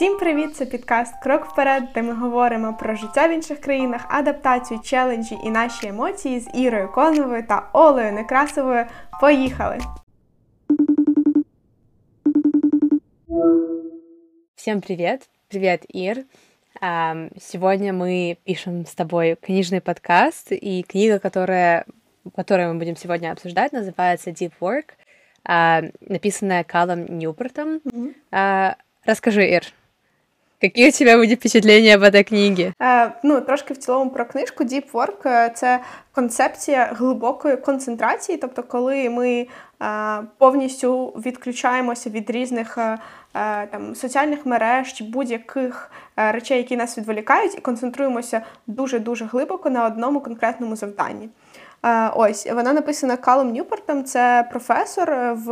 Всім привіт! Це підкаст Крок вперед, де ми говоримо про життя в інших країнах, адаптацію, челенджі і наші емоції з Ірою Коновою та Олею Некрасовою. Поїхали! Всем привет! Привет, Ир! Сегодня мы пишем с тобой книжный подкаст, и книга, которая, которую мы будем сегодня обсуждать, называется Deep Work, написанная Калом Ньюпортом. Mm-hmm. Расскажи, Ир, Які у тебе будуть впечатлення об этой книгі? Е, ну, трошки в цілому про книжку Deep Work е, це концепція глибокої концентрації, тобто, коли ми е, повністю відключаємося від різних е, е там соціальних мереж будь-яких е, речей, які нас відволікають, і концентруємося дуже-дуже глибоко на одному конкретному завданні. Ось вона написана Калом Ньюпортом, це професор в.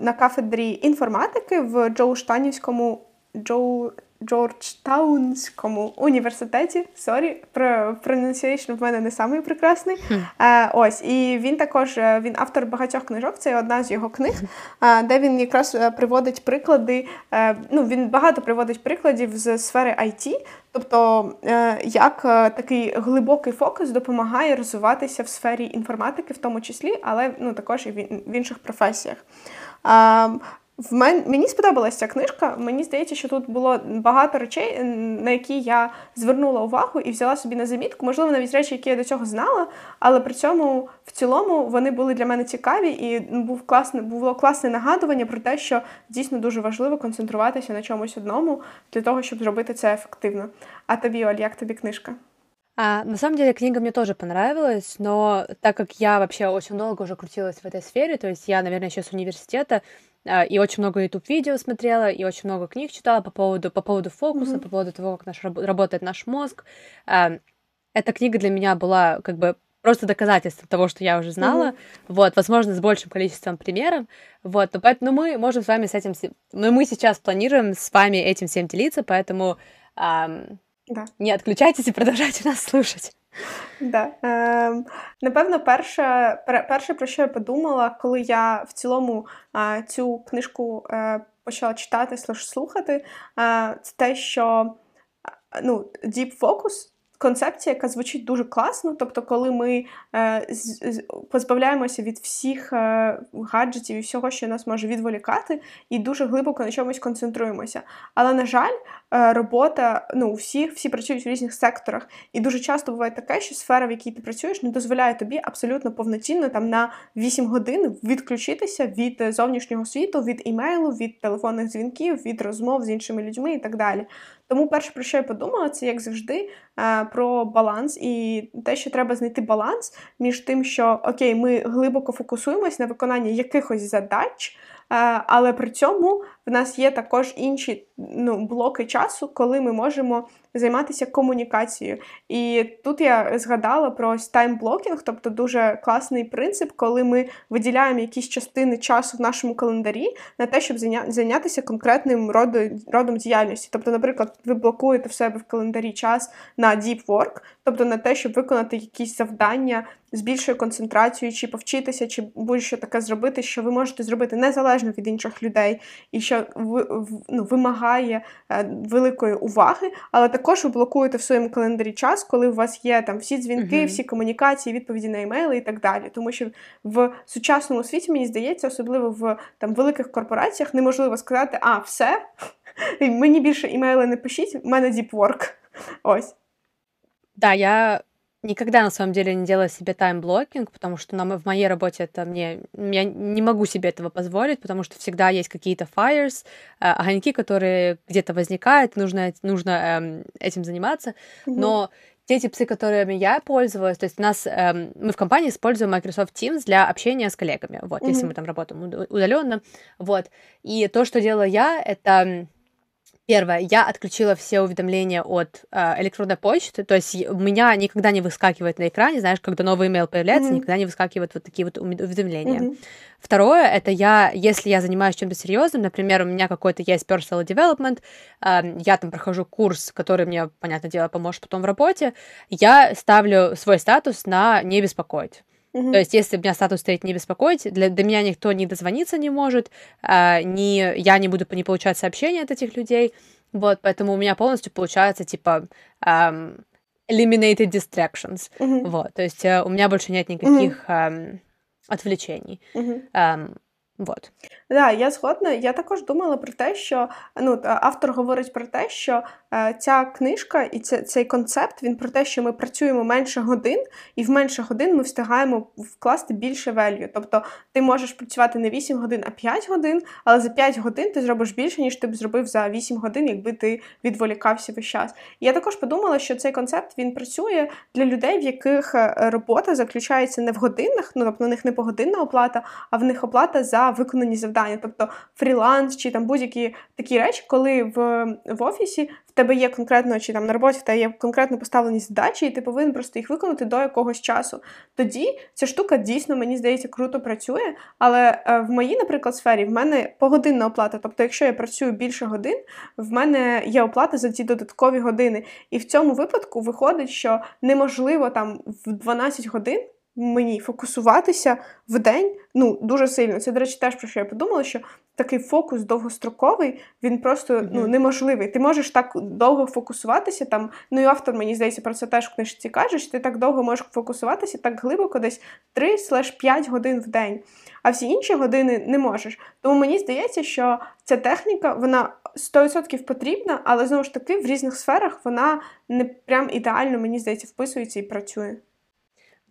На кафедрі інформатики в Джоуштанівському Джоу Джорджтаунському університеті. Sorry, pronunciation в мене не самий прекрасний. Mm. Ось, і він також е, він автор багатьох книжок. Це одна з його книг, де він якраз е, приводить приклади. Ну, він багато приводить прикладів з сфери IT, тобто як такий глибокий фокус допомагає розвиватися в сфері інформатики, в тому числі, але ну також і в інших професіях. В мен... Мені сподобалася ця книжка. Мені здається, що тут було багато речей, на які я звернула увагу і взяла собі на замітку. Можливо, навіть речі, які я до цього знала, але при цьому в цілому вони були для мене цікаві, і був класне, було класне нагадування про те, що дійсно дуже важливо концентруватися на чомусь одному для того, щоб зробити це ефективно. А тобі, Оль, як тобі книжка? А, на самом деле книга мне тоже понравилась, но так как я вообще очень долго уже крутилась в этой сфере, то есть я, наверное, еще с университета, и очень много YouTube видео смотрела, и очень много книг читала по поводу, по поводу фокуса, mm-hmm. по поводу того, как наш, работает наш мозг. А, эта книга для меня была как бы просто доказательством того, что я уже знала, mm-hmm. вот, возможно, с большим количеством примеров, вот, но поэтому мы можем с вами с этим, мы, мы сейчас планируем с вами этим всем делиться, поэтому эм, да. не отключайтесь и продолжайте нас слушать. Да. Е, Напевно, перше, перше, про що я подумала, коли я в цілому е, цю книжку е, почала читати, слухати, е, це те, що ну, Deep Focus концепція, яка звучить дуже класно. Тобто, коли ми е, з, позбавляємося від всіх е, гаджетів і всього, що нас може відволікати, і дуже глибоко на чомусь концентруємося. Але, на жаль, е, робота ну, у всіх, всі працюють в різних секторах. І дуже часто буває таке, що сфера, в якій ти працюєш, не дозволяє тобі абсолютно повноцінно там на 8 годин відключитися від зовнішнього світу, від імейлу, від телефонних дзвінків, від розмов з іншими людьми і так далі. Тому перше, про що я подумала, це як завжди е, про баланс і те, що треба знайти баланс між тим, що окей, ми глибоко фокусуємось на виконанні якихось задач, е, але при цьому в нас є також інші ну, блоки часу, коли ми можемо займатися комунікацією. І тут я згадала про таймблокінг, тобто дуже класний принцип, коли ми виділяємо якісь частини часу в нашому календарі на те, щоб зайнятися конкретним родом діяльності. Тобто, наприклад, ви блокуєте в себе в календарі час на deep work, тобто на те, щоб виконати якісь завдання з більшою концентрацією, чи повчитися, чи будь-що таке зробити, що ви можете зробити незалежно від інших людей, і що ну, вимагає е, великої уваги, але також ви блокуєте в своєму календарі час, коли у вас є там всі дзвінки, uh-huh. всі комунікації, відповіді на емейли і так далі. Тому що в сучасному світі, мені здається, особливо в там великих корпораціях, неможливо сказати, а все, мені більше імейли не пишіть, в мене діпворк. Ось. Да, я никогда на самом деле не делала себе тайм-блокинг, потому что на, в моей работе это мне... Я не могу себе этого позволить, потому что всегда есть какие-то fires, э, огоньки, которые где-то возникают, нужно, нужно э, этим заниматься. Mm-hmm. Но те типсы, которыми я пользовалась, то есть у нас э, мы в компании используем Microsoft Teams для общения с коллегами, вот, mm-hmm. если мы там работаем удаленно, вот. И то, что делала я, это Первое, я отключила все уведомления от э, электронной почты, то есть у меня никогда не выскакивает на экране, знаешь, когда новый email появляется, mm-hmm. никогда не выскакивают вот такие вот уведомления. Mm-hmm. Второе, это я, если я занимаюсь чем-то серьезным, например, у меня какой-то есть personal development, э, я там прохожу курс, который мне, понятное дело, поможет потом в работе, я ставлю свой статус на не беспокоить. То есть, если у меня статус стоит «не беспокоить», для, до меня никто не дозвониться не может, э, не, я не буду не получать сообщения от этих людей, вот, поэтому у меня полностью получается, типа, эм, eliminated distractions, Мгм. вот, то есть э, у меня больше нет никаких эм, отвлечений, Мгм. Эм, вот. Да, я згодна. Я також думала про те, що ну, автор говорить про те, що е, ця книжка і це, цей концепт він про те, що ми працюємо менше годин, і в менше годин ми встигаємо вкласти більше value. Тобто ти можеш працювати не 8 годин, а 5 годин, але за 5 годин ти зробиш більше, ніж ти б зробив за 8 годин, якби ти відволікався весь час. Я також подумала, що цей концепт він працює для людей, в яких е, робота заключається не в годинах, ну тобто на них не погодинна оплата, а в них оплата за виконані завдання, тобто фріланс чи там будь-які такі речі, коли в, в офісі в тебе є конкретно, чи там на роботі в тебе є конкретно поставлені задачі, і ти повинен просто їх виконати до якогось часу. Тоді ця штука дійсно, мені здається, круто працює. Але е, в моїй, наприклад, сфері в мене погодинна оплата. Тобто, якщо я працюю більше годин, в мене є оплата за ці додаткові години. І в цьому випадку виходить, що неможливо там в 12 годин мені фокусуватися в день ну дуже сильно. Це, до речі, теж про що я подумала, що такий фокус довгостроковий, він просто ну, неможливий. Ти можеш так довго фокусуватися там. Ну і автор, мені здається, про це теж в книжці каже, що ти так довго можеш фокусуватися, так глибоко, десь 3-5 годин в день. А всі інші години не можеш. Тому мені здається, що ця техніка вона 100% потрібна, але знову ж таки в різних сферах вона не прям ідеально, мені здається, вписується і працює.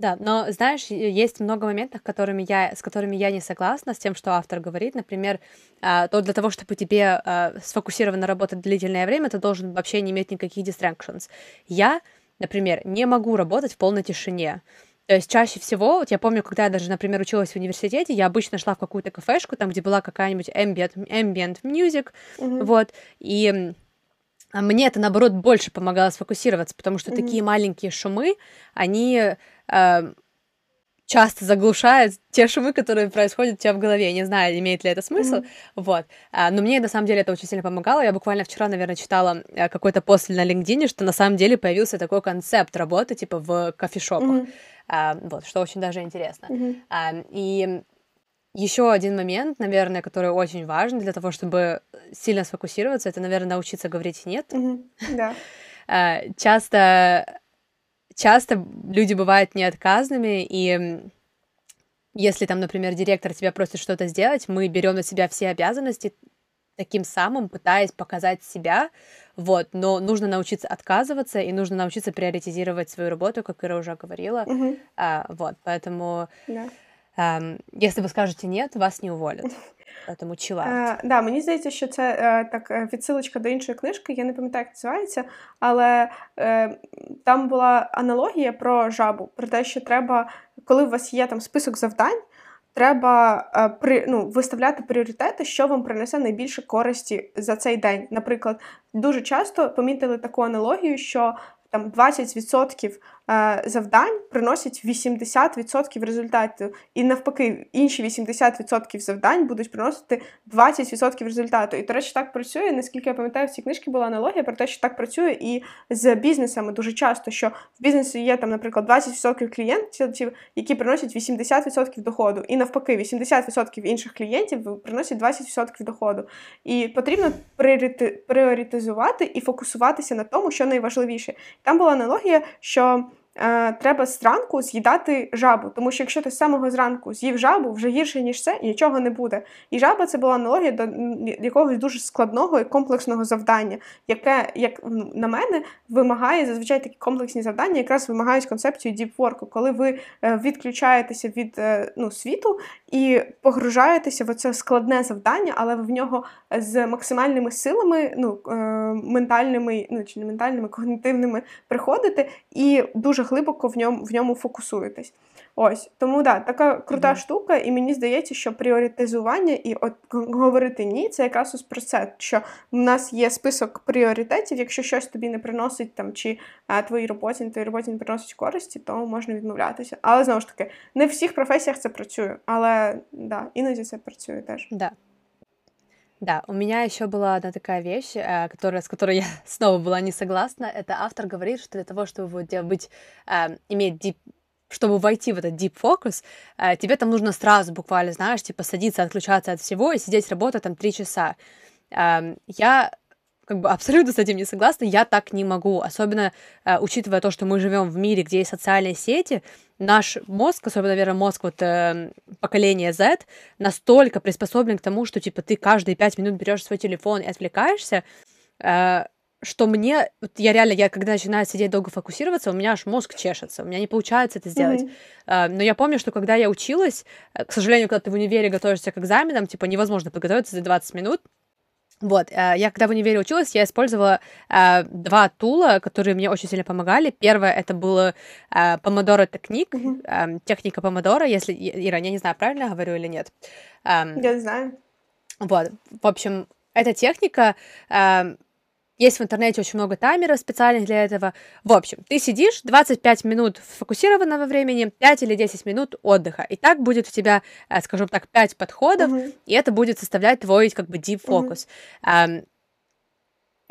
Да, но знаешь, есть много моментов, которыми я, с которыми я не согласна, с тем, что автор говорит. Например, а, то для того, чтобы тебе а, сфокусированно работать длительное время, ты должен вообще не иметь никаких distractions. Я, например, не могу работать в полной тишине. То есть чаще всего, вот я помню, когда я даже, например, училась в университете, я обычно шла в какую-то кафешку, там, где была какая-нибудь ambient, ambient music, Мгм. вот, и мне это, наоборот, больше помогало сфокусироваться, потому что Мгм. такие маленькие шумы, они э, часто заглушают те шумы, которые происходят у тебя в голове. Я не знаю, имеет ли это смысл, Мгм. вот. А, но мне на самом деле это очень сильно помогало. Я буквально вчера, наверное, читала э, какой-то пост на LinkedIn, что на самом деле появился такой концепт работы, типа, в кофешопах. Мгм. А, вот, что очень даже интересно. Мгм. А, и еще один момент, наверное, который очень важен для того, чтобы сильно сфокусироваться, это, наверное, научиться говорить «нет». Мгм. Да. А, Часто, часто люди бывают неотказными, и если там, например, директор тебя просит что-то сделать, мы берем на себя все обязанности, таким самым пытаясь показать себя, вот, но нужно научиться отказываться и нужно научиться приоритизировать свою работу, как Ира уже говорила, Мгм. А, вот, поэтому Да. Если ви скажете нет, вас не уволять. Тому. Е, да, мені здається, що це е, так е, відсилочка до іншої книжки, я не пам'ятаю, як називається, але е, там була аналогія про жабу, про те, що треба, коли у вас є там список завдань, треба е, при, ну, виставляти пріоритети, що вам принесе найбільше користі за цей день. Наприклад, дуже часто помітили таку аналогію, що там 20% е, завдань приносять 80% результату. І навпаки, інші 80% завдань будуть приносити 20% результату. І, до речі, так працює. Наскільки я пам'ятаю, в цій книжці була аналогія про те, що так працює і з бізнесами дуже часто, що в бізнесі є там, наприклад, 20% клієнтів, які приносять 80% доходу. І навпаки, 80% інших клієнтів приносять 20% доходу. І потрібно пріорити- пріоритизувати і фокусуватися на тому, що найважливіше. Там була аналогія, що е, треба зранку з'їдати жабу, тому що якщо ти з самого зранку з'їв жабу, вже гірше, ніж це, нічого не буде. І жаба це була аналогія до якогось дуже складного і комплексного завдання, яке, як на мене, вимагає зазвичай такі комплексні завдання, якраз вимагають концепцію діпворку, коли ви е, відключаєтеся від е, ну, світу і погружаєтеся в це складне завдання, але ви в нього з максимальними силами, ну, е, ментальними, ну чи не ментальними, когнітивними приходите і дуже глибоко в ньому, в ньому фокусуєтесь. Ось тому да, така крута Мгм. штука, і мені здається, що пріоритизування і от г- говорити ні, це якраз ось про це, що в нас є список пріоритетів. Якщо щось тобі не приносить там, чи а, твоїй роботі, твоїй роботі не приносить користі, то можна відмовлятися. Але знову ж таки, не в всіх професіях це працює, але да, іноді це працює теж. Да. Да, у меня еще была одна такая вещь, э, которая, с которой я снова была не согласна. Это автор говорит, что для того, чтобы вот, э, быть, э, иметь deep чтобы войти в этот deep focus, э, тебе там нужно сразу буквально, знаешь, типа садиться, отключаться от всего и сидеть работать там три часа. Э, я как бы абсолютно с этим не согласна, я так не могу, особенно э, учитывая то, что мы живем в мире, где есть социальные сети, наш мозг, особенно, наверное, мозг вот э, поколения Z, настолько приспособлен к тому, что, типа, ты каждые пять минут берешь свой телефон и отвлекаешься, э, что мне, вот я реально, я когда начинаю сидеть долго фокусироваться, у меня аж мозг чешется, у меня не получается это сделать. Mm-hmm. Uh, но я помню, что когда я училась, э, к сожалению, когда ты в универе готовишься к экзаменам, типа невозможно подготовиться за 20 минут, вот, uh, я когда в универе училась, я использовала uh, два тула, которые мне очень сильно помогали. Первое это было Помодоро техник, mm-hmm. техника Помодоро, если, Ира, я не знаю, правильно я говорю или нет. Um, я знаю. Вот, в общем, эта техника есть в интернете очень много таймеров специальных для этого. В общем, ты сидишь 25 минут фокусированного времени, 5 или 10 минут отдыха. И так будет у тебя, э, скажем так, 5 подходов, угу. и это будет составлять твой как бы deep focus. Угу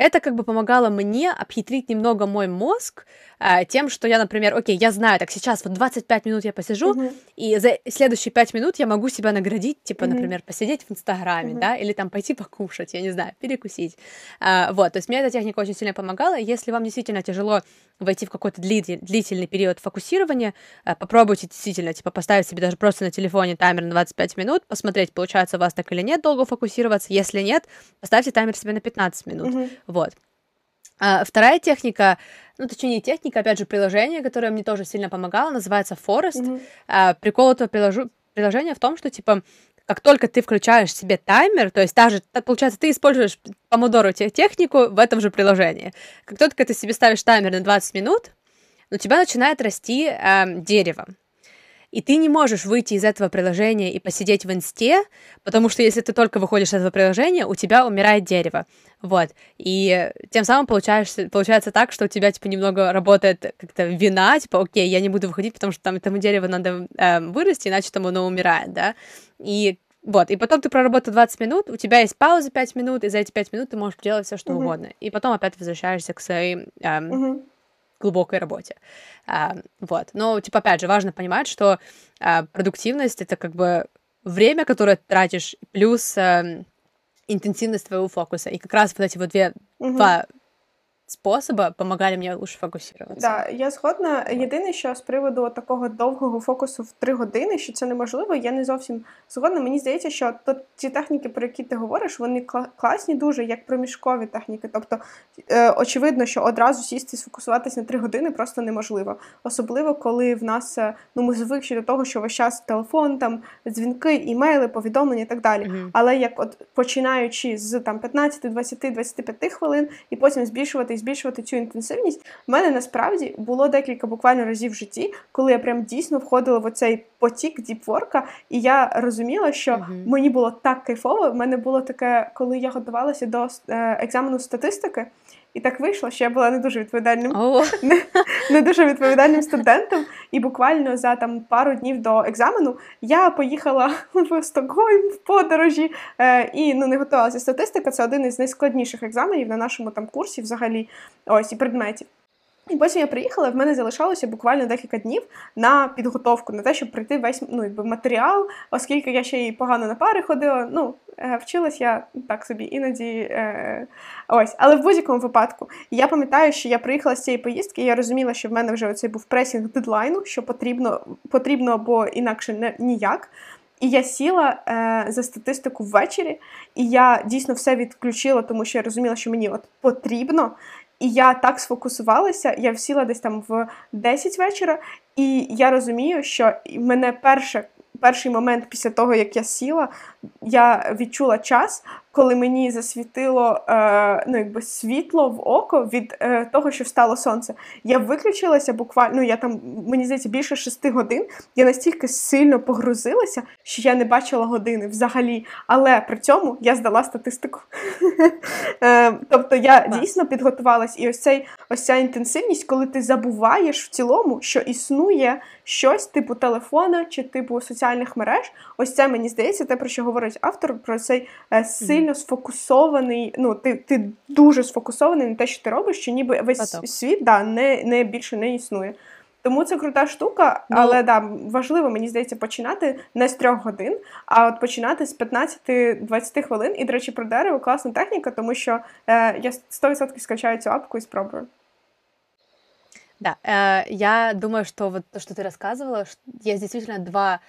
это как бы помогало мне обхитрить немного мой мозг а, тем, что я, например, окей, я знаю, так сейчас вот 25 минут я посижу, uh-huh. и за следующие 5 минут я могу себя наградить, типа, uh-huh. например, посидеть в Инстаграме, uh-huh. да, или там пойти покушать, я не знаю, перекусить. А, вот, то есть мне эта техника очень сильно помогала. Если вам действительно тяжело войти в какой-то длительный период фокусирования, а, попробуйте действительно, типа, поставить себе даже просто на телефоне таймер на 25 минут, посмотреть, получается у вас так или нет долго фокусироваться. Если нет, поставьте таймер себе на 15 минут. Uh-huh. Вот. А, вторая техника, ну, точнее, не техника, опять же, приложение, которое мне тоже сильно помогало, называется Forest. Mm-hmm. А, прикол этого приложу- приложения в том, что, типа, как только ты включаешь себе таймер, то есть даже, получается, ты используешь помодору технику в этом же приложении. Как только ты себе ставишь таймер на 20 минут, у тебя начинает расти э, дерево и ты не можешь выйти из этого приложения и посидеть в инсте, потому что если ты только выходишь из этого приложения, у тебя умирает дерево. Вот. И тем самым получаешься, получается так, что у тебя, типа, немного работает как-то вина, типа, окей, я не буду выходить, потому что там этому дереву надо э, вырасти, иначе там оно умирает, да. И вот, и потом ты проработал 20 минут, у тебя есть пауза 5 минут, и за эти 5 минут ты можешь делать все, что uh-huh. угодно. И потом опять возвращаешься к своей эм, uh-huh глубокой работе. А, вот. Но, типа, опять же, важно понимать, что а, продуктивность — это как бы время, которое тратишь, плюс а, интенсивность твоего фокуса. И как раз вот эти вот две, угу. два способа допомагали мені лучше фокусуватися. Да, я згодна. Єдине, що з приводу такого довгого фокусу в три години, що це неможливо, я не зовсім згодна. Мені здається, що то ті техніки, про які ти говориш, вони класні дуже, як проміжкові техніки. Тобто, е, очевидно, що одразу сісти і сфокусуватися на три години просто неможливо. Особливо, коли в нас е, ну ми звикші до того, що весь час телефон, там дзвінки, імейли, повідомлення і так далі. Mm-hmm. Але як от починаючи з там 15, 20, 25 хвилин і потім збільшувати збільшувати цю інтенсивність, У мене насправді було декілька буквально разів в житті, коли я прям дійсно входила в оцей потік діпворка, і я розуміла, що uh-huh. мені було так кайфово. В мене було таке, коли я готувалася до е, екзамену статистики. І так вийшло, що я була не дуже відповідальним, oh. не, не дуже відповідальним студентом. І буквально за там пару днів до екзамену я поїхала в Стокгольм в подорожі е, і ну не готувалася. Статистика це один із найскладніших екзаменів на нашому там курсі, взагалі, ось і предметів. І потім я приїхала, в мене залишалося буквально декілька днів на підготовку, на те, щоб пройти весь ну, якби, матеріал, оскільки я ще й погано на пари ходила. Ну, вчилась я так собі іноді. Е, ось. Але в будь-якому випадку я пам'ятаю, що я приїхала з цієї поїздки, і я розуміла, що в мене вже оцей був пресінг дедлайну, що потрібно, потрібно або інакше не ніяк. І я сіла е, за статистику ввечері, і я дійсно все відключила, тому що я розуміла, що мені от потрібно. І я так сфокусувалася, я всіла десь там в 10 вечора, і я розумію, що мене перше, перший момент після того, як я сіла, я відчула час, коли мені засвітило е, ну, якби світло в око від е, того, що встало сонце. Я виключилася буквально, ну я там, мені здається, більше шести годин. Я настільки сильно погрузилася, що я не бачила години взагалі. Але при цьому я здала статистику. Е, тобто я дійсно підготувалась, і ось цей ось ця інтенсивність, коли ти забуваєш в цілому, що існує щось типу телефона чи типу соціальних мереж. Ось це мені здається, те про що говорить автор, про цей е, сильно сфокусований. Ну, ти ти дуже сфокусований на те, що ти робиш, що ніби весь Потом. світ да, не не більше не існує. Тому це крута штука, ну, але да, важливо, мені здається, починати не з трьох годин, а от починати з 15-20 хвилин. І, до речі, про дерево класна техніка, тому що е, я 100% скачаю цю апку і спробую. Да, э, я думаю, что вот то, что ты рассказывала, есть действительно два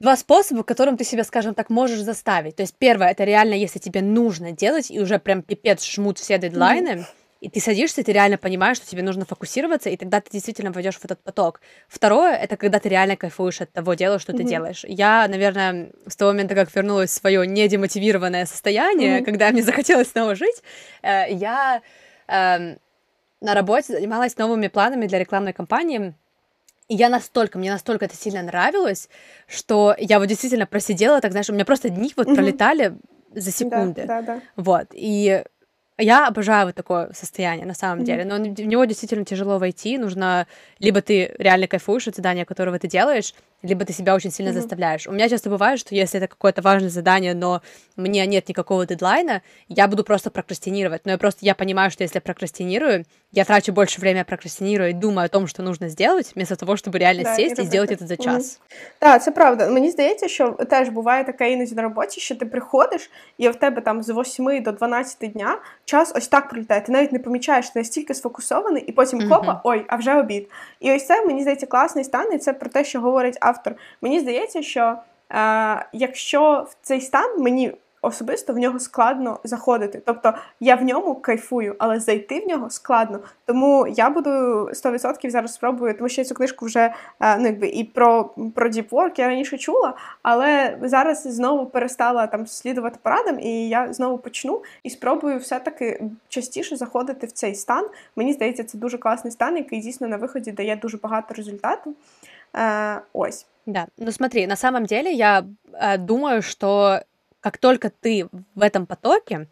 два способа, которым ты себя, скажем так, можешь заставить. То есть первое, это реально, если тебе нужно делать, и уже прям пипец жмут все дедлайны, mm-hmm. и ты садишься, ты реально понимаешь, что тебе нужно фокусироваться, и тогда ты действительно войдешь в этот поток. Второе, это когда ты реально кайфуешь от того дела, что mm-hmm. ты делаешь. Я, наверное, с того момента, как вернулась в свое недемотивированное состояние, mm-hmm. когда мне захотелось снова жить, э, я э, на работе занималась новыми планами для рекламной кампании, и я настолько, мне настолько это сильно нравилось, что я вот действительно просидела, так знаешь, у меня просто дни вот пролетали за секунды. Да, да, да. Вот. И я обожаю вот такое состояние на самом mm-hmm. деле, но в него действительно тяжело войти. Нужно либо ты реально кайфуешь от задания, которого ты делаешь, либо ты себя очень сильно mm-hmm. заставляешь. У меня часто бывает, что если это какое-то важное задание, но мне нет никакого дедлайна, я буду просто прокрастинировать. Но я просто я понимаю, что если я прокрастинирую, я трачу больше времени прокрастинирую и думаю о том, что нужно сделать, вместо того, чтобы реально да, сесть і, і зробити це за час. Так, це правда. Мені здається, що теж буває таке іноді на роботі, що ти приходиш, і в тебе там з 8 до 12 дня час ось так пролітає. Ти навіть не помічаєш, ти настільки сфокусований, і потім mm-hmm. копа, ой, а вже обід. І ось це мені здається класний стан, і це про те, що говорить автор. Мені здається, що е, якщо в цей стан мені особисто в нього складно заходити. Тобто я в ньому кайфую, але зайти в нього складно. Тому я буду 100% зараз спробую, тому що я цю книжку вже е, ну, якби і про про Work я раніше чула, але зараз знову перестала там слідувати порадам, і я знову почну і спробую все-таки частіше заходити в цей стан. Мені здається, це дуже класний стан, який дійсно на виході дає дуже багато результату. Э, ось. Да, ну смотри, на самом деле я э, думаю, что как только ты в этом потоке,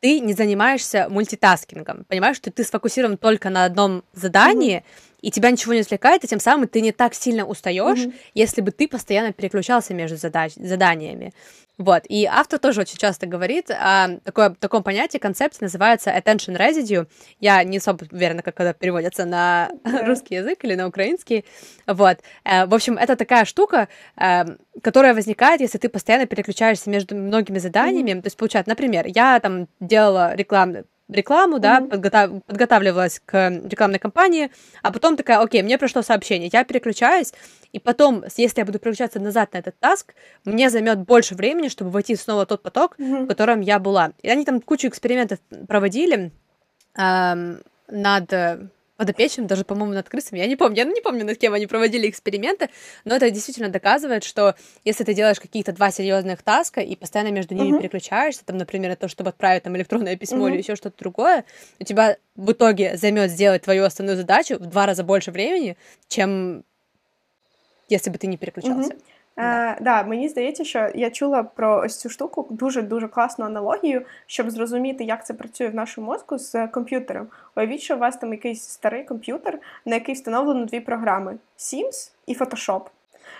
ты не занимаешься мультитаскингом. Понимаешь, что ты сфокусирован только на одном задании, mm-hmm. И тебя ничего не отвлекает, и тем самым ты не так сильно устаешь, mm-hmm. если бы ты постоянно переключался между задач- заданиями. Вот, и автор тоже очень часто говорит о такое, таком понятии, концепции, называется attention residue. Я не особо уверена, как это переводится на yeah. русский язык или на украинский. Вот, э, в общем, это такая штука, э, которая возникает, если ты постоянно переключаешься между многими заданиями. Mm-hmm. То есть, получается, например, я там делала рекламу рекламу, да, mm-hmm. подготав- подготавливалась к рекламной кампании, а потом такая, окей, мне пришло сообщение, я переключаюсь, и потом, если я буду переключаться назад на этот таск, мне займет больше времени, чтобы войти снова в тот поток, mm-hmm. в котором я была. И они там кучу экспериментов проводили эм, над подопечным, даже, по-моему, над крысами, я не помню, я не помню, над кем они проводили эксперименты, но это действительно доказывает, что если ты делаешь какие-то два серьезных таска и постоянно между ними uh-huh. переключаешься, там, например, на то, чтобы отправить там электронное письмо uh-huh. или еще что-то другое, у тебя в итоге займет сделать твою основную задачу в два раза больше времени, чем если бы ты не переключался. Uh-huh. Е, да, Мені здається, що я чула про ось цю штуку дуже дуже класну аналогію, щоб зрозуміти, як це працює в нашому мозку з комп'ютером. Уявіть, що у вас там якийсь старий комп'ютер, на який встановлено дві програми: Sims і Photoshop.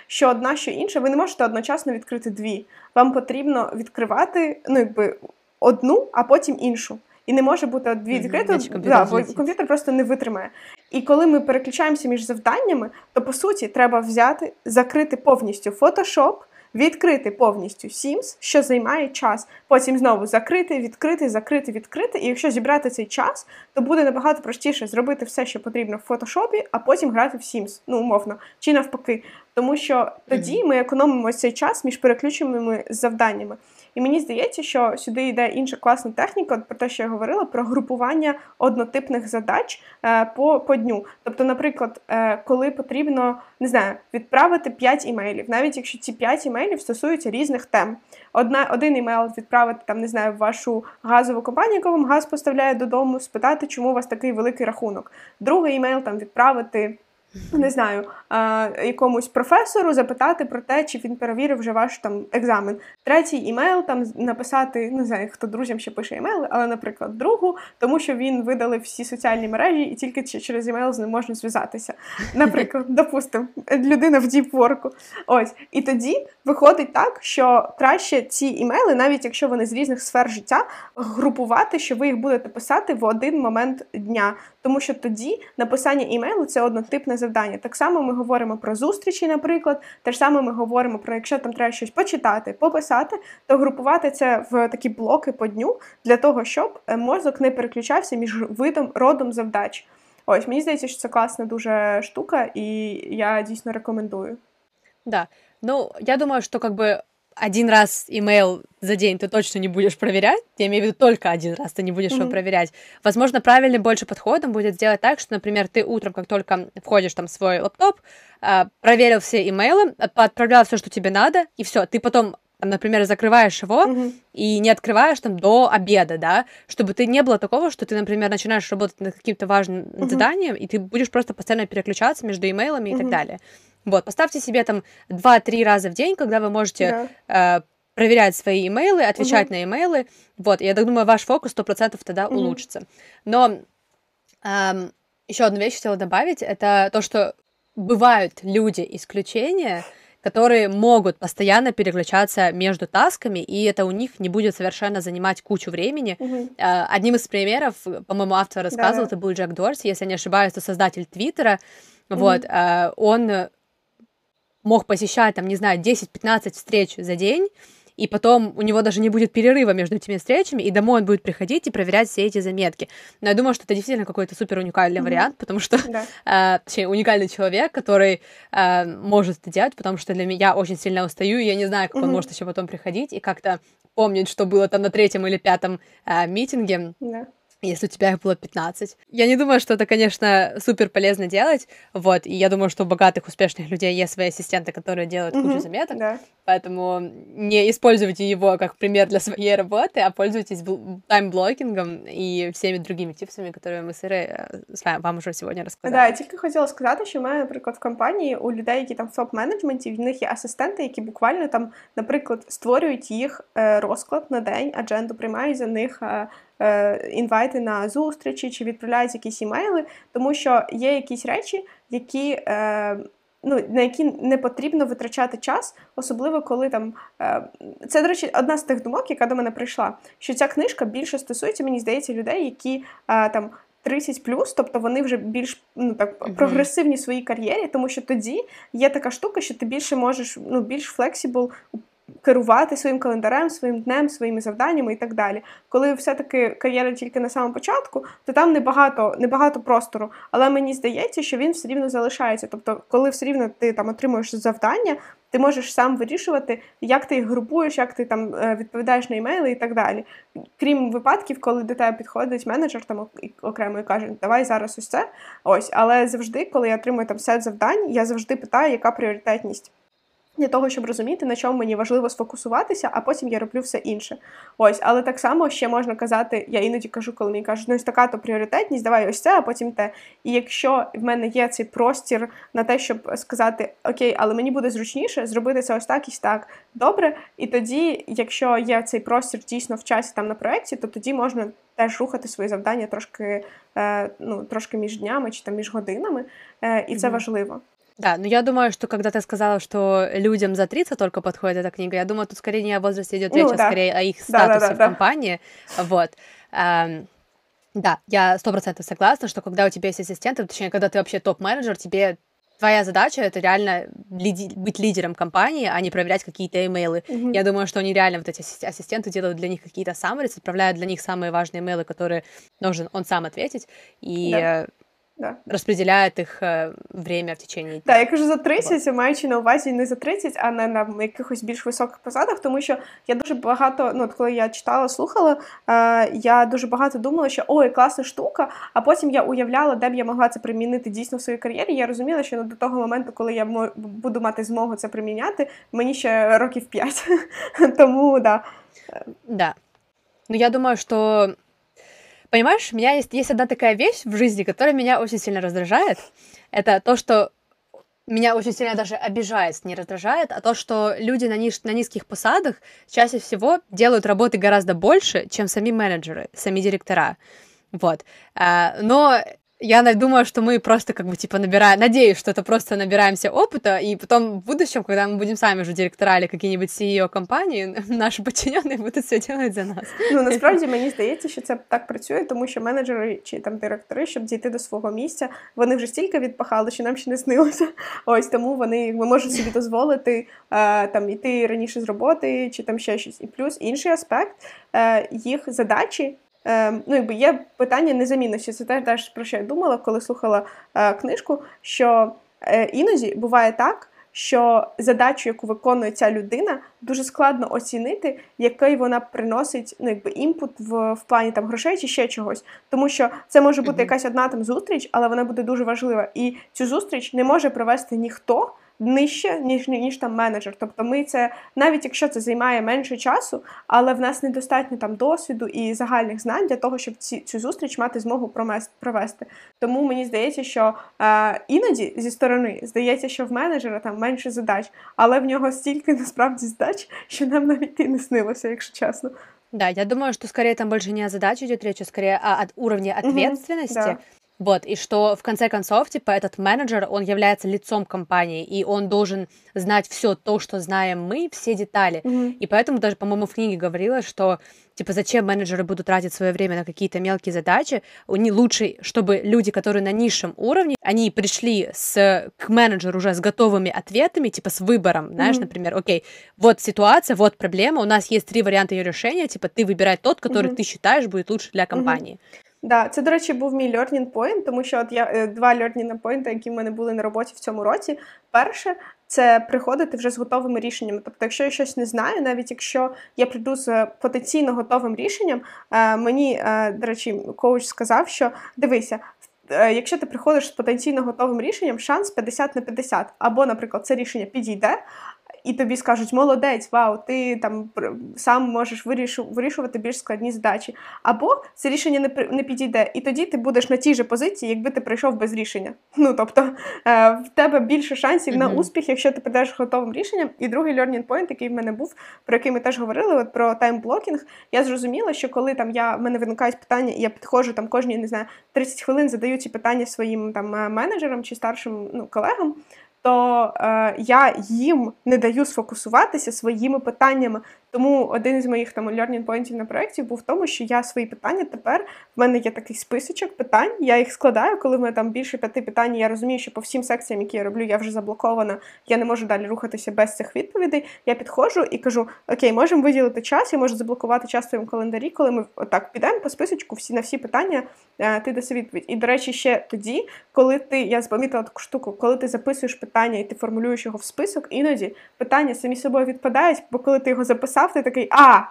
Що одна, що інша, ви не можете одночасно відкрити дві. Вам потрібно відкривати ну, якби, одну, а потім іншу. І не може бути дві відкрити, mm-hmm, да, бо комп'ютер просто не витримає. І коли ми переключаємося між завданнями, то по суті треба взяти, закрити повністю Photoshop, відкрити повністю Sims, що займає час. Потім знову закрити, відкрити, закрити, відкрити. І якщо зібрати цей час, то буде набагато простіше зробити все, що потрібно в фотошопі, а потім грати в Sims, ну умовно, чи навпаки. Тому що тоді ми економимо цей час між переключеними завданнями. І мені здається, що сюди йде інша класна техніка, про те, що я говорила, про групування однотипних задач е, по по дню. Тобто, наприклад, е, коли потрібно не знаю, відправити 5 імейлів, навіть якщо ці 5 імейлів стосуються різних тем. Одна, Один імейл відправити там, не знаю, в вашу газову компанію, яку вам газ поставляє додому, спитати, чому у вас такий великий рахунок. Другий імейл там відправити не знаю, якомусь професору запитати про те, чи він перевірив вже ваш там екзамен. Третій імейл там написати, не знаю, хто друзям ще пише імейли, але, наприклад, другу, тому що він видалив всі соціальні мережі і тільки через імейл з ним можна зв'язатися. Наприклад, допустимо, людина в діпворку. Ось. І тоді виходить так, що краще ці імейли, навіть якщо вони з різних сфер життя, групувати, що ви їх будете писати в один момент дня. Тому що тоді написання імейлу це однотипне завдання. Так само ми говоримо про зустрічі, наприклад. Те ж саме ми говоримо про якщо там треба щось почитати, пописати, то групувати це в такі блоки по дню для того, щоб е, мозок не переключався між видом родом завдач. Ось мені здається, що це класна дуже штука, і я дійсно рекомендую. Да. Ну, я думаю, что как бы один раз имейл за день ты точно не будешь проверять, я имею в виду только один раз ты не будешь mm-hmm. его проверять. Возможно, правильным больше подходом будет сделать так, что, например, ты утром, как только входишь там в свой лаптоп, а, проверил все имейлы, отправлял все, что тебе надо, и все, ты потом там, например, закрываешь его mm-hmm. и не открываешь там до обеда, да, чтобы ты не было такого, что ты, например, начинаешь работать над каким-то важным mm-hmm. заданием, и ты будешь просто постоянно переключаться между имейлами mm-hmm. и так далее. Вот, поставьте себе там 2-3 раза в день, когда вы можете yeah. э, проверять свои имейлы, отвечать uh-huh. на имейлы. Вот, я так думаю, ваш фокус 100% тогда uh-huh. улучшится. Но эм, еще одну вещь хотела добавить, это то, что бывают люди исключения, которые могут постоянно переключаться между тасками, и это у них не будет совершенно занимать кучу времени. Uh-huh. Одним из примеров, по-моему, автор рассказывал, да. это был Джек Дорси, если я не ошибаюсь, это создатель Твиттера. Uh-huh. Вот, он мог посещать, там, не знаю, 10-15 встреч за день, и потом у него даже не будет перерыва между этими встречами, и домой он будет приходить и проверять все эти заметки. Но я думаю, что это действительно какой-то супер уникальный mm-hmm. вариант, потому что, да. э, точнее, уникальный человек, который э, может это делать, потому что для меня очень сильно устаю, и я не знаю, как mm-hmm. он может еще потом приходить и как-то помнить, что было там на третьем или пятом э, митинге. Да если у тебя их было 15. Я не думаю, что это, конечно, супер полезно делать, вот, и я думаю, что у богатых, успешных людей есть свои ассистенты, которые делают mm-hmm, кучу заметок, да. поэтому не используйте его как пример для своей работы, а пользуйтесь таймблокингом и всеми другими типсами, которые ми Сири э, з вам уже сьогодні розказали. Да, я тільки хотіла сказати, що в мене, наприклад, в компанії у людей, які там в топ-менеджменті, в них є асистенти, які буквально там, наприклад, створюють їх е, розклад на день, адженду, приймають за них е, Е, інвайти на зустрічі чи відправляють якісь імейли, тому що є якісь речі, які. Е, ну, на які не потрібно витрачати час, особливо коли там. Е, це, до речі, одна з тих думок, яка до мене прийшла, що ця книжка більше стосується, мені здається, людей, які там 30 тобто вони вже більш ну так прогресивні в своїй кар'єрі, тому що тоді є така штука, що ти більше можеш ну, більш flexible керувати своїм календарем, своїм днем, своїми завданнями і так далі. Коли все-таки кар'єра тільки на самому початку, то там небагато небагато простору. Але мені здається, що він все рівно залишається. Тобто, коли все рівно ти там отримуєш завдання, ти можеш сам вирішувати, як ти їх групуєш, як ти там е, відповідаєш на імейли і так далі. Крім випадків, коли до тебе підходить менеджер там окремо і каже, давай зараз ось це. Ось, але завжди, коли я отримую там сет завдань, я завжди питаю, яка пріоритетність для того, щоб розуміти, на чому мені важливо сфокусуватися, а потім я роблю все інше. Ось, але так само ще можна казати, я іноді кажу, коли мені кажуть, ну ось така то пріоритетність, давай ось це, а потім те. І якщо в мене є цей простір на те, щоб сказати, окей, але мені буде зручніше зробити це ось так і так добре. І тоді, якщо є цей простір дійсно в часі там на проєкті, то тоді можна теж рухати свої завдання трошки, е, ну трошки між днями чи там між годинами, е, і це mm-hmm. важливо. Да, но я думаю, что когда ты сказала, что людям за 30 только подходит эта книга, я думаю, тут скорее не о возрасте идет ну, речь, а да. а скорее о их статусе да, да, в компании. Вот. Эм, да, я сто процентов согласна, что когда у тебя есть ассистенты, точнее, когда ты вообще топ-менеджер, тебе твоя задача это реально лиди- быть лидером компании, а не проверять какие-то имейлы. Mm-hmm. Я думаю, что они реально, вот эти ассистенты делают для них какие-то саммарис, отправляют для них самые важные имейлы, которые должен он сам ответить. И да да. розподіляють їх э, время в течение дня. Так, я кажу за 30, маючи на увазі не за 30, а не на якихось більш високих посадах, тому що я дуже багато, ну, от коли я читала, слухала, е, я дуже багато думала, що ой, класна штука, а потім я уявляла, де б я могла це примінити дійсно в своїй кар'єрі. Я розуміла, що ну, до того моменту, коли я буду мати змогу це приміняти, мені ще років 5. Тому, да. Да. Ну, я думаю, что Понимаешь, у меня есть, есть одна такая вещь в жизни, которая меня очень сильно раздражает. Это то, что меня очень сильно даже обижает, не раздражает, а то, что люди на, ниж, на низких посадах чаще всего делают работы гораздо больше, чем сами менеджеры, сами директора. Вот. А, но я думаю, что мы просто как бы типа набираем, надеюсь, что это просто набираемся опыта, и потом в будущем, когда мы будем сами уже директора или какие-нибудь CEO компанії, наші підчинені будуть все делать за нас. Ну насправді мені здається, що це так працює, тому що менеджери чи там директори, щоб дійти до свого місця, вони вже стільки відпахали, що нам ще не снилося. Ось тому вони якби можуть собі дозволити е, там іти раніше з роботи, чи там ще щось. І плюс інший аспект е, їх задачі. Ем, ну, якби є питання незамінності. Це теж теж про що я думала, коли слухала е, книжку. Що е, іноді буває так, що задачу, яку виконує ця людина, дуже складно оцінити, який вона приносить ну, якби імпут в в плані там грошей чи ще чогось. Тому що це може бути якась одна там зустріч, але вона буде дуже важлива. І цю зустріч не може провести ніхто нижче, ніж ніж там менеджер. Тобто, ми це навіть якщо це займає менше часу, але в нас недостатньо там досвіду і загальних знань для того, щоб ці цю зустріч мати змогу провести. Тому мені здається, що е, іноді зі сторони здається, що в менеджера там менше задач, але в нього стільки насправді задач, що нам навіть і не снилося, якщо чесно. Да, я думаю, что скорее там больше не о задаче идет речь, а скорее о, о уровне ответственности. Угу, да. Вот, и что в конце концов, типа, этот менеджер, он является лицом компании, и он должен знать все то, что знаем мы, все детали. Mm-hmm. И поэтому даже, по-моему, в книге говорилось, что, типа, зачем менеджеры будут тратить свое время на какие-то мелкие задачи, них лучше, чтобы люди, которые на низшем уровне, они пришли с, к менеджеру уже с готовыми ответами, типа, с выбором, знаешь, mm-hmm. например, окей, вот ситуация, вот проблема, у нас есть три варианта ее решения, типа, ты выбирай тот, который mm-hmm. ты считаешь будет лучше для компании. Mm-hmm. Да, це, до речі, був мій learning point, тому що от я е, два learning point, які в мене були на роботі в цьому році. Перше, це приходити вже з готовими рішеннями. Тобто, якщо я щось не знаю, навіть якщо я прийду з потенційно готовим рішенням, е, мені, е, до речі, коуч сказав, що дивися. Якщо ти приходиш з потенційно готовим рішенням, шанс 50 на 50. Або, наприклад, це рішення підійде, і тобі скажуть молодець, вау, ти там сам можеш вирішувати більш складні задачі. Або це рішення не не підійде, і тоді ти будеш на тій же позиції, якби ти прийшов без рішення. Ну тобто е, в тебе більше шансів mm-hmm. на успіх, якщо ти підеш готовим рішенням. І другий learning point, який в мене був, про який ми теж говорили, от про таймблокінг, я зрозуміла, що коли там я в мене виникають питання, і я підходжу там кожні не знаю 30 хвилин, задаю ці питання своїм там е, менеджерам чи старшим ну, колегам то е, я їм не даю сфокусуватися своїми питаннями. Тому один із моїх там learning pointів на проєкті був в тому, що я свої питання тепер в мене є такий списочок питань. Я їх складаю, коли в мене там більше п'яти питань. Я розумію, що по всім секціям, які я роблю, я вже заблокована. Я не можу далі рухатися без цих відповідей. Я підходжу і кажу: Окей, можемо виділити час, я можу заблокувати час в своєму календарі, коли ми отак підемо по списочку, всі на всі питання е, ти даси відповідь. І до речі, ще тоді, коли ти я запомітила таку штуку, коли ти записуєш питання і ти формулюєш його в список, іноді питання самі собою відпадають, бо коли ти його записав, ти такий а.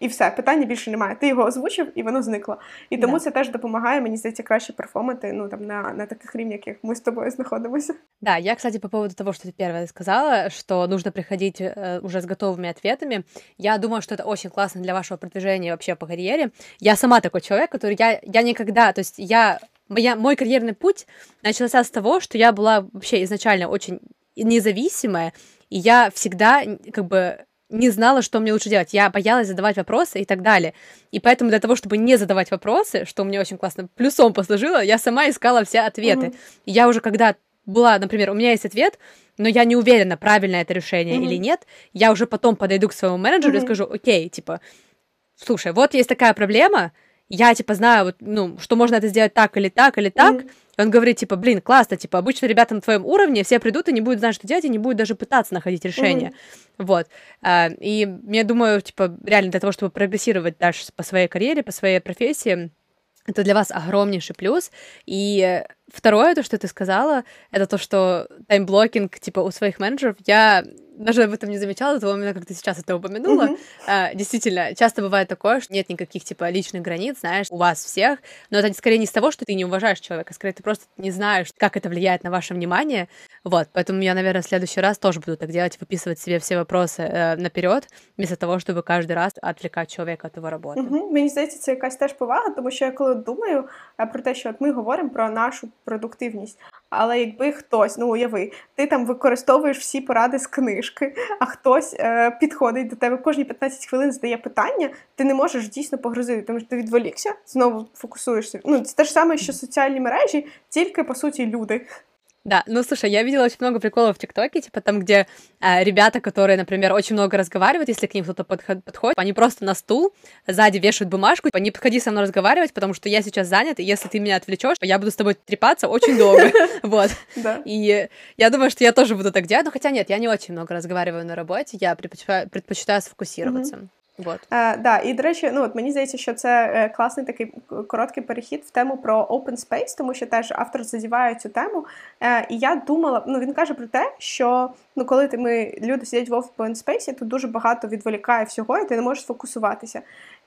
І все, питання більше немає. Ти його озвучив, і воно зникло. І тому да. це теж допомагає, мені здається, краще перформати ну, там, на, на таких рівнях, як мы с тобой знаходимся. Да, я, кстати, по поводу того, что ты первое сказала, что нужно приходить э, уже с готовыми ответами. Я думаю, что это очень классно для вашего продвижения вообще по карьере. Я сама такой человек, который я, я никогда, то есть я, моя, мой карьерный путь начался с того, что я была вообще изначально очень независимая, и я всегда как бы не знала, что мне лучше делать. Я боялась задавать вопросы и так далее. И поэтому для того, чтобы не задавать вопросы, что мне очень классно плюсом послужило, я сама искала все ответы. Mm-hmm. И я уже когда была, например, у меня есть ответ, но я не уверена, правильно это решение mm-hmm. или нет, я уже потом подойду к своему менеджеру mm-hmm. и скажу, окей, типа, слушай, вот есть такая проблема, я, типа, знаю, вот, ну, что можно это сделать так или так или так, mm-hmm. Он говорит, типа, блин, классно, типа, обычно ребята на твоем уровне, все придут и не будут знать, что делать, и не будут даже пытаться находить решение. Mm-hmm. Вот. А, и я думаю, типа, реально для того, чтобы прогрессировать дальше по своей карьере, по своей профессии, это для вас огромнейший плюс. И второе, то, что ты сказала, это то, что таймблокинг, типа, у своих менеджеров, я даже об этом не замечала до того момента, как ты сейчас это упомянула. Mm-hmm. А, действительно, часто бывает такое, что нет никаких, типа, личных границ, знаешь, у вас всех, но это скорее не с того, что ты не уважаешь человека, скорее ты просто не знаешь, как это влияет на ваше внимание, вот, поэтому я, наверное, в следующий раз тоже буду так делать, выписывать себе все вопросы э, наперед, вместо того, чтобы каждый раз отвлекать человека от его роботи. Угу. Мені здається, це якась теж повага, тому що я коли думаю про те, що от ми говоримо про нашу продуктивність, Але якби хтось, ну уяви, ти там використовуєш всі поради з книжки, а хтось е, підходить до тебе кожні 15 хвилин, задає питання, ти не можеш дійсно погрузити, тому що ти відволікся, знову фокусуєшся. Ну це те ж саме, що соціальні мережі, тільки по суті люди. Да, ну слушай, я видела очень много приколов в ТикТоке, типа там, где э, ребята, которые, например, очень много разговаривают, если к ним кто-то подход, подходит, они просто на стул сзади вешают бумажку, типа, не подходи со мной разговаривать, потому что я сейчас занят, и если ты меня отвлечешь, я буду с тобой трепаться очень долго. Вот. И я думаю, что я тоже буду так делать, но хотя нет, я не очень много разговариваю на работе, я предпочитаю сфокусироваться. Вот. Е, да, І, до речі, ну от мені здається, що це е, класний такий короткий перехід в тему про open space, тому що теж автор задіває цю тему. Е, І я думала, ну він каже про те, що ну коли ти ми люди сидять в open space, то дуже багато відволікає всього, і ти не можеш сфокусуватися.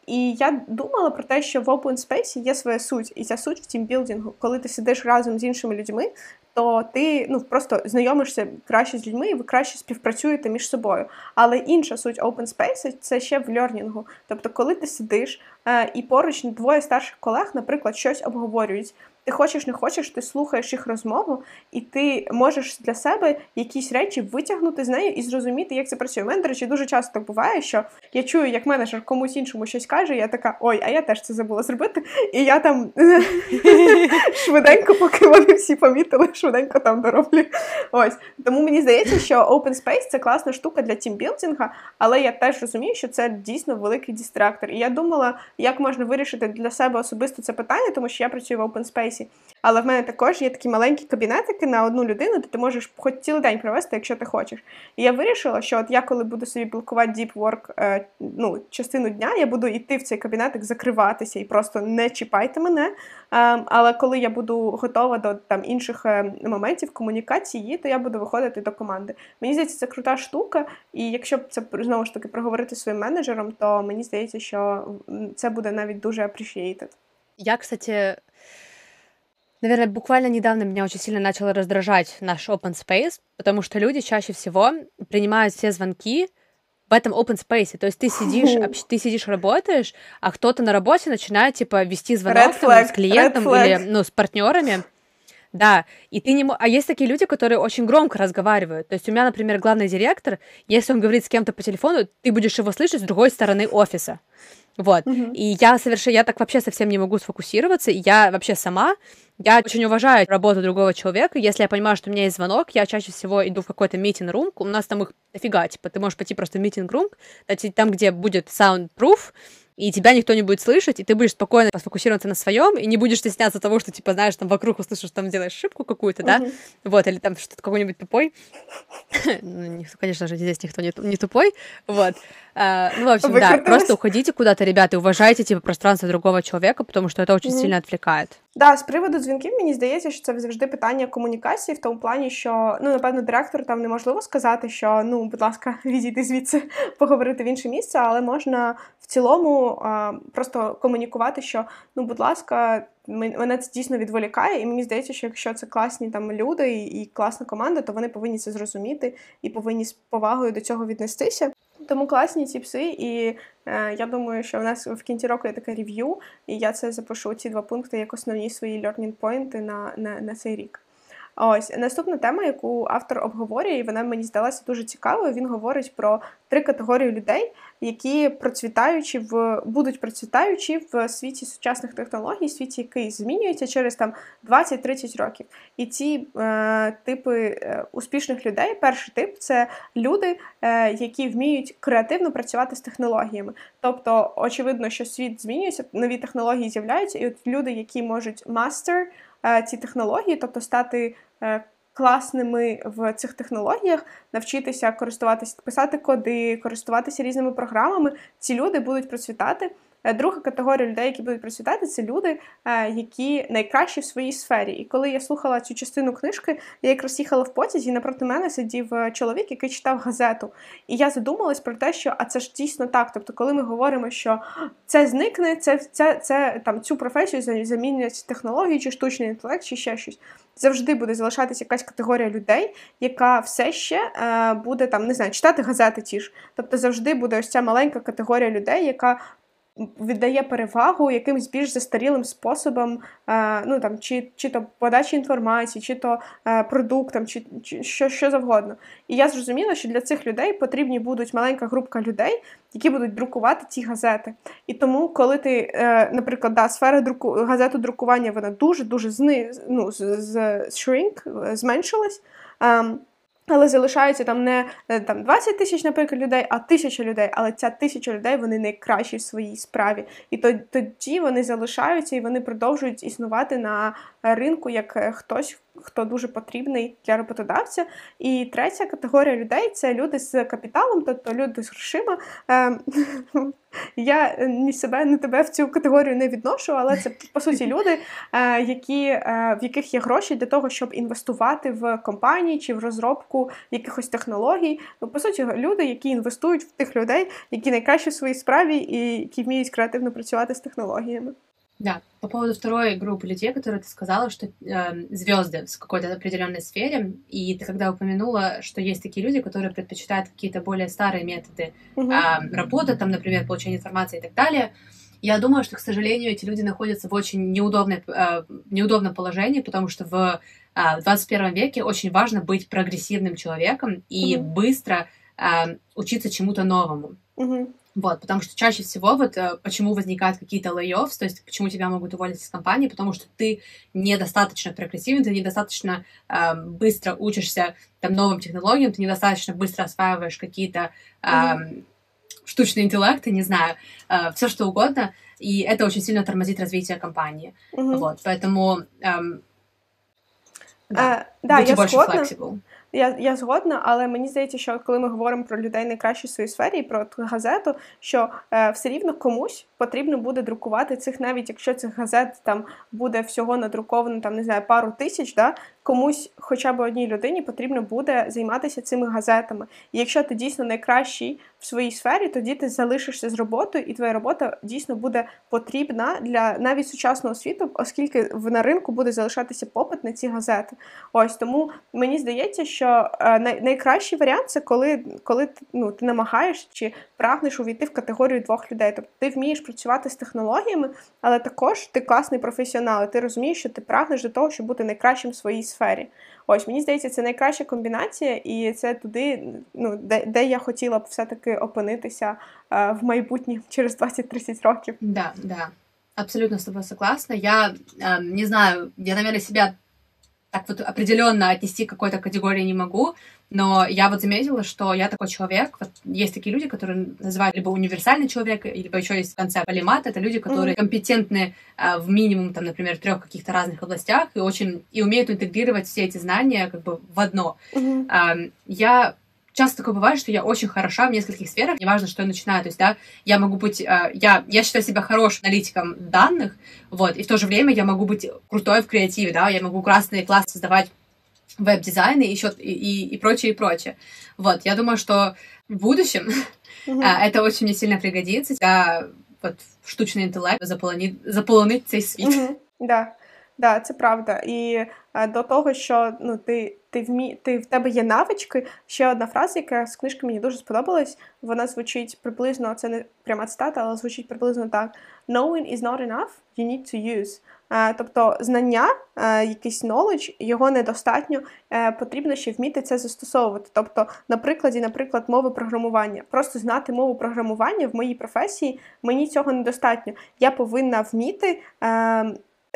І я думала про те, що в open space є своя суть, і ця суть в тімбілдингу. Коли ти сидиш разом з іншими людьми, то ти ну просто знайомишся краще з людьми, і ви краще співпрацюєте між собою. Але інша суть open space – це ще в льорнінгу. Тобто, коли ти сидиш е, і поруч двоє старших колег, наприклад, щось обговорюють. Ти хочеш, не хочеш, ти слухаєш їх розмову, і ти можеш для себе якісь речі витягнути з нею і зрозуміти, як це працює. У мене, до речі, дуже часто так буває, що я чую, як менеджер комусь іншому щось каже, і я така, ой, а я теж це забула зробити. І я там швиденько, поки вони всі помітили, швиденько там дороблю. Ось. Тому мені здається, що open space це класна штука для тімбілдинга, але я теж розумію, що це дійсно великий дистрактор. І я думала, як можна вирішити для себе особисто це питання, тому що я працюю в open space офісі. Але в мене також є такі маленькі кабінетики на одну людину, де ти можеш хоч цілий день провести, якщо ти хочеш. І я вирішила, що от я, коли буду собі блокувати deep work е, ну, частину дня, я буду йти в цей кабінетик, закриватися і просто не чіпайте мене. Е, але коли я буду готова до там інших е, моментів комунікації, то я буду виходити до команди. Мені здається, це крута штука, і якщо це знову ж таки проговорити своїм менеджером, то мені здається, що це буде навіть дуже appreciated. Я, кстати, Наверное, буквально недавно меня очень сильно начало раздражать наш open space, потому что люди чаще всего принимают все звонки в этом open space. То есть ты сидишь, ты сидишь, работаешь, а кто-то на работе начинает, типа, вести звонок там, с клиентом или, ну, с партнерами. Да, и ты не... А есть такие люди, которые очень громко разговаривают. То есть у меня, например, главный директор, если он говорит с кем-то по телефону, ты будешь его слышать с другой стороны офиса. Вот. Mm-hmm. И я совершенно, я так вообще совсем не могу сфокусироваться. И я вообще сама, я очень уважаю работу другого человека. Если я понимаю, что у меня есть звонок, я чаще всего иду в какой-то митинг-рум. У нас там их дофига, типа, ты можешь пойти просто в митинг-рум, там, где будет soundproof, и тебя никто не будет слышать, и ты будешь спокойно сфокусироваться на своем, и не будешь стесняться того, что, типа, знаешь, там вокруг услышишь, там делаешь ошибку какую-то, да, uh-huh. вот, или там что-то какой-нибудь тупой. ну, конечно же, здесь никто не, не тупой, вот. А, ну, в общем, да, просто уходите куда-то, ребята, и уважайте, типа, пространство другого человека, потому что это очень uh-huh. сильно отвлекает. Да, з приводу дзвінків мені здається, що це завжди питання комунікації в тому плані, що ну напевно директор там неможливо сказати, що ну, будь ласка, відійди звідси поговорити в інше місце, але можна в цілому просто комунікувати, що ну, будь ласка, мене це дійсно відволікає, і мені здається, що якщо це класні там люди і, і класна команда, то вони повинні це зрозуміти і повинні з повагою до цього віднестися. Тому класні ці пси, і е, я думаю, що в нас в кінці року є таке рев'ю, і я це запишу ці два пункти як основні свої learning points на, на, на цей рік. Ось наступна тема, яку автор обговорює, і вона мені здалася дуже цікавою. Він говорить про три категорії людей, які процвітаючи в будуть процвітаючи в світі сучасних технологій, світі, який змінюється через там 20-30 років. І ці е, типи е, успішних людей, перший тип це люди, е, які вміють креативно працювати з технологіями. Тобто, очевидно, що світ змінюється, нові технології з'являються, і от люди, які можуть мастер. Е, ці технології, тобто стати е, класними в цих технологіях, навчитися користуватися, писати коди, користуватися різними програмами. Ці люди будуть процвітати. Е, друга категорія людей, які будуть процвітати, це люди, е, які найкращі в своїй сфері. І коли я слухала цю частину книжки, я якраз їхала в потязі, і напроти мене сидів е, чоловік, який читав газету. І я задумалась про те, що а це ж дійсно так. Тобто, коли ми говоримо, що це зникне, це це, це там цю професію замінять технології, чи штучний інтелект, чи ще щось. Завжди буде залишатися якась категорія людей, яка все ще буде там не знаю, читати газети ті ж. Тобто завжди буде ось ця маленька категорія людей, яка віддає перевагу якимось більш застарілим способам, е, ну там чи чи то подачі інформації, чи то е, продуктам, чи, чи що що завгодно. І я зрозуміла, що для цих людей потрібні будуть маленька групка людей, які будуть друкувати ці газети. І тому, коли ти, е, наприклад, да, сфера друку газету друкування вона дуже дуже зни, ну, з, з shrink, зменшилась. Ем, але залишаються там не е, там 20 тисяч, наприклад, людей, а тисяча людей. Але ця тисяча людей вони найкращі в своїй справі. І тоді вони залишаються і вони продовжують існувати на ринку як е, хтось, хто дуже потрібний для роботодавця. І третя категорія людей це люди з капіталом, тобто люди з грошима. Я ні себе, ні тебе в цю категорію не відношу, але це по суті люди, е, які, е, в яких є гроші для того, щоб інвестувати в компанії чи в розробку якихось технологій. Ну, по суті, люди, які інвестують в тих людей, які найкраще в своїй справі і які вміють креативно працювати з технологіями. Да, по поводу второй группы людей, которые ты сказала, что э, звезды в какой-то определенной сфере, и ты когда упомянула, что есть такие люди, которые предпочитают какие-то более старые методы угу. э, работы, там, например, получения информации и так далее, я думаю, что, к сожалению, эти люди находятся в очень неудобной, э, неудобном положении, потому что в, э, в 21 веке очень важно быть прогрессивным человеком и угу. быстро э, учиться чему-то новому. Угу. Вот, потому что чаще всего вот э, почему возникают какие-то layoffs, то есть почему тебя могут уволить из компании, потому что ты недостаточно прогрессивен, ты недостаточно э, быстро учишься там новым технологиям, ты недостаточно быстро осваиваешь какие-то э, mm-hmm. штучные интеллекты, не знаю, э, все что угодно, и это очень сильно тормозит развитие компании. Mm-hmm. Вот, поэтому эм, да, uh, да, будьте я больше flexible. Я я згодна, але мені здається, що коли ми говоримо про людей найкраще в своїй сфері і про ту газету, що е, все рівно комусь потрібно буде друкувати цих, навіть якщо цих газет там буде всього надруковано, там не знаю, пару тисяч, да, комусь, хоча б одній людині, потрібно буде займатися цими газетами. І якщо ти дійсно найкращий в своїй сфері, тоді ти залишишся з роботою, і твоя робота дійсно буде потрібна для навіть сучасного світу, оскільки на ринку буде залишатися попит на ці газети. Ось тому мені здається, що е, найкращий варіант це коли коли ну, ти намагаєшся чи прагнеш увійти в категорію двох людей. Тобто ти вмієш працювати з технологіями, але також ти класний професіонал. і Ти розумієш, що ти прагнеш до того, щоб бути найкращим в своїй сфері. Ось мені здається, це найкраща комбінація, і це туди, ну де де я хотіла б все-таки опинитися е, в майбутнє через 20-30 років. Да, да. Абсолютно с тобой согласна. Я э, не знаю, я, наверное, себя так вот определенно отнести к какой-то категории не могу, но я вот заметила, что я такой человек, вот есть такие люди, которые называют либо универсальный человек, либо еще есть в конце полимат, это люди, которые mm-hmm. компетентны а, в минимум, там, например, трех каких-то разных областях и очень и умеют интегрировать все эти знания как бы в одно. Mm-hmm. А, я часто такое бывает, что я очень хороша в нескольких сферах, неважно, что я начинаю, то есть, да, я могу быть, э, я, я считаю себя хорошим аналитиком данных, вот, и в то же время я могу быть крутой в креативе, да, я могу красные классы создавать веб-дизайн и еще и, и, и прочее, и прочее. Вот, я думаю, что в будущем mm-hmm. это очень мне сильно пригодится, для вот штучний інтелект заполонить, заполонить цей світ. Mm-hmm. Да. Да, це правда. І е, до того, що ну ти ти вмі... ти в тебе є навички. Ще одна фраза, яка з книжки мені дуже сподобалась. Вона звучить приблизно, це не пряма цитата, але звучить приблизно так: Knowing is not enough, you need to use. Е, тобто знання, е, якийсь knowledge, його недостатньо, е, потрібно ще вміти це застосовувати. Тобто, на прикладі, наприклад, мови програмування. Просто знати мову програмування в моїй професії мені цього недостатньо. Я повинна вміти.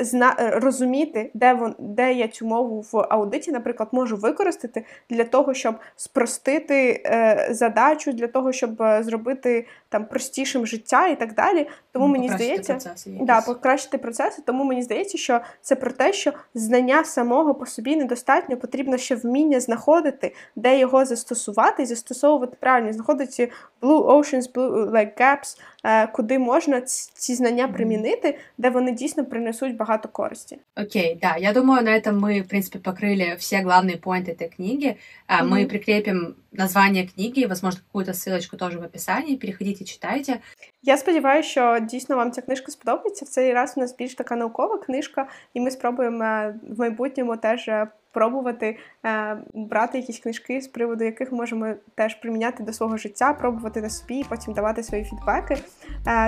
Зна розуміти, де вон, де я цю мову в аудиті, наприклад, можу використати для того, щоб спростити е, задачу, для того, щоб е, зробити там простішим життя і так далі. Тому ну, мені здається, процеси да, покращити процеси. Тому мені здається, що це про те, що знання самого по собі недостатньо, потрібно ще вміння знаходити, де його застосувати і застосовувати правильно, знаходити blue oceans, blue like gaps, е, куди можна ці знання примінити, де вони дійсно принесуть багато користі. Окей, okay, да, я думаю, на этом мы, в принципе, покрыли все главные поинты этой книги. Mm-hmm. Мы прикрепим название книги, возможно, какую-то ссылочку тоже в описании. Переходите, читайте. Я сподіваюся, що дійсно вам ця книжка сподобається. В цей раз у нас більш така наукова книжка, і ми спробуємо е, в майбутньому теж е, пробувати е, брати якісь книжки, з приводу яких можемо теж приміняти до свого життя, пробувати на собі, і потім давати свої фідбеки.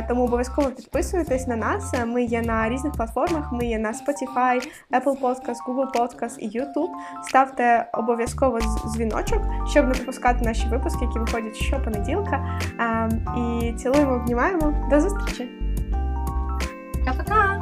Тому обов'язково підписуйтесь на нас. Ми є на різних платформах. Ми є на Spotify, Apple Podcast, Google Podcast і YouTube. Ставте обов'язково дзвіночок, щоб не пропускати наші випуски, які виходять щопонеділка. Е, і цілуємо, обнімаємо. До зустрічі! Пока-пока!